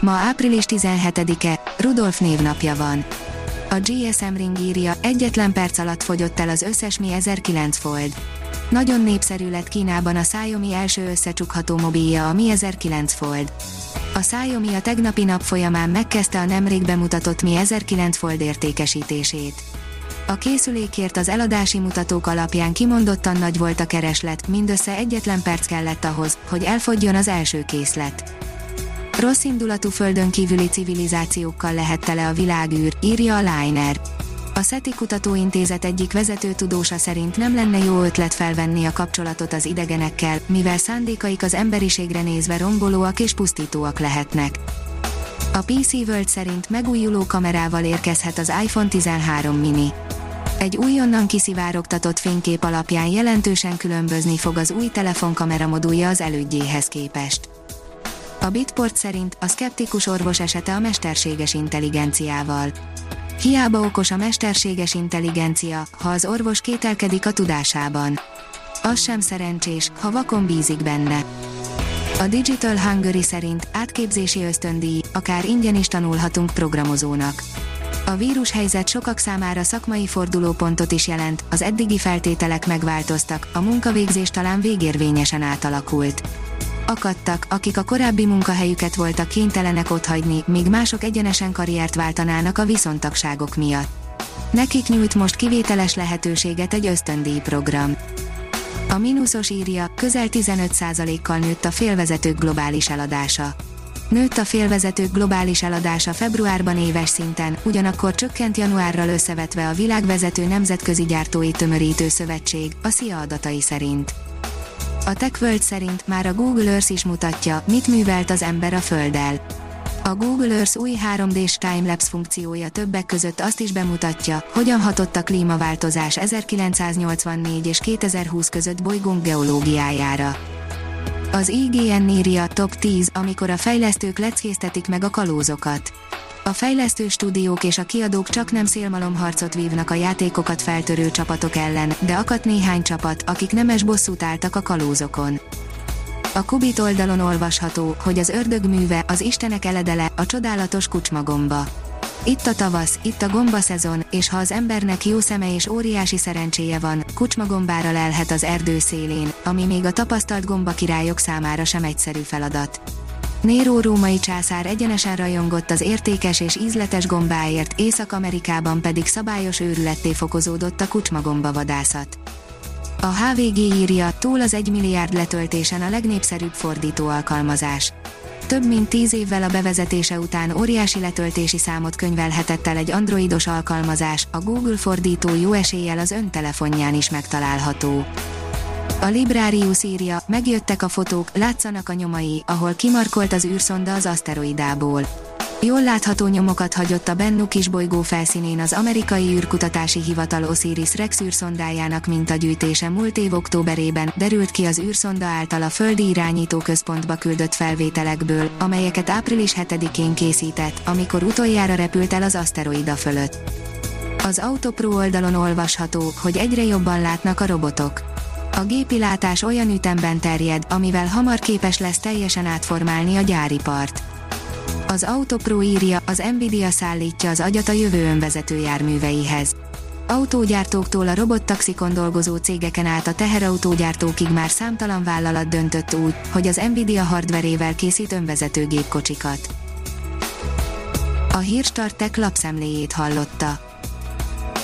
Ma április 17-e, Rudolf névnapja van. A GSM Ring írja, egyetlen perc alatt fogyott el az összes Mi 1009 Fold. Nagyon népszerű lett Kínában a Xiaomi első összecsukható mobilja a Mi 1009 Fold. A Xiaomi a tegnapi nap folyamán megkezdte a nemrég bemutatott Mi 1009 Fold értékesítését. A készülékért az eladási mutatók alapján kimondottan nagy volt a kereslet, mindössze egyetlen perc kellett ahhoz, hogy elfogjon az első készlet. Rossz indulatú földön kívüli civilizációkkal lehet tele a világűr, írja a Liner. A SETI Kutatóintézet egyik vezető tudósa szerint nem lenne jó ötlet felvenni a kapcsolatot az idegenekkel, mivel szándékaik az emberiségre nézve rombolóak és pusztítóak lehetnek. A PC World szerint megújuló kamerával érkezhet az iPhone 13 mini. Egy újonnan kiszivárogtatott fénykép alapján jelentősen különbözni fog az új telefonkamera modulja az elődjéhez képest. A Bitport szerint a szkeptikus orvos esete a mesterséges intelligenciával. Hiába okos a mesterséges intelligencia, ha az orvos kételkedik a tudásában. Az sem szerencsés, ha vakon bízik benne. A Digital Hungary szerint átképzési ösztöndíj, akár ingyen is tanulhatunk programozónak. A vírushelyzet sokak számára szakmai fordulópontot is jelent, az eddigi feltételek megváltoztak, a munkavégzés talán végérvényesen átalakult. Akadtak, akik a korábbi munkahelyüket voltak kénytelenek otthagyni, míg mások egyenesen karriert váltanának a viszontagságok miatt. Nekik nyújt most kivételes lehetőséget egy ösztöndíj program. A mínuszos írja, közel 15%-kal nőtt a félvezetők globális eladása. Nőtt a félvezetők globális eladása februárban éves szinten, ugyanakkor csökkent januárral összevetve a világvezető nemzetközi gyártói tömörítő szövetség, a SZIA adatai szerint. A TechWorld szerint már a Google Earth is mutatja, mit művelt az ember a Földdel. A Google Earth új 3D-s timelapse funkciója többek között azt is bemutatja, hogyan hatott a klímaváltozás 1984 és 2020 között bolygónk geológiájára. Az IGN írja Top 10, amikor a fejlesztők leckésztetik meg a kalózokat. A fejlesztő stúdiók és a kiadók csak nem szélmalomharcot vívnak a játékokat feltörő csapatok ellen, de akadt néhány csapat, akik nemes bosszút álltak a kalózokon. A Kubit oldalon olvasható, hogy az ördög műve, az istenek eledele, a csodálatos kucsmagomba. Itt a tavasz, itt a gomba szezon, és ha az embernek jó szeme és óriási szerencséje van, kucsmagombára lelhet az erdő szélén, ami még a tapasztalt gomba királyok számára sem egyszerű feladat. Néró római császár egyenesen rajongott az értékes és ízletes gombáért, Észak-Amerikában pedig szabályos őrületté fokozódott a kucsmagomba vadászat. A HVG írja, túl az 1 milliárd letöltésen a legnépszerűbb fordító alkalmazás. Több mint 10 évvel a bevezetése után óriási letöltési számot könyvelhetett el egy androidos alkalmazás, a Google fordító jó eséllyel az ön telefonján is megtalálható. A Librarius írja, megjöttek a fotók, látszanak a nyomai, ahol kimarkolt az űrszonda az aszteroidából. Jól látható nyomokat hagyott a Bennu kisbolygó felszínén az amerikai űrkutatási hivatal Osiris Rex űrszondájának mintagyűjtése múlt év októberében, derült ki az űrszonda által a földi irányító központba küldött felvételekből, amelyeket április 7-én készített, amikor utoljára repült el az aszteroida fölött. Az Autopro oldalon olvasható, hogy egyre jobban látnak a robotok. A gépi látás olyan ütemben terjed, amivel hamar képes lesz teljesen átformálni a gyáripart. Az Autopro írja, az Nvidia szállítja az agyat a jövő önvezető járműveihez. Autógyártóktól a robottaxikon dolgozó cégeken át a teherautógyártókig már számtalan vállalat döntött úgy, hogy az Nvidia hardverével készít önvezető gépkocsikat. A Hírstartek lapszemléjét hallotta.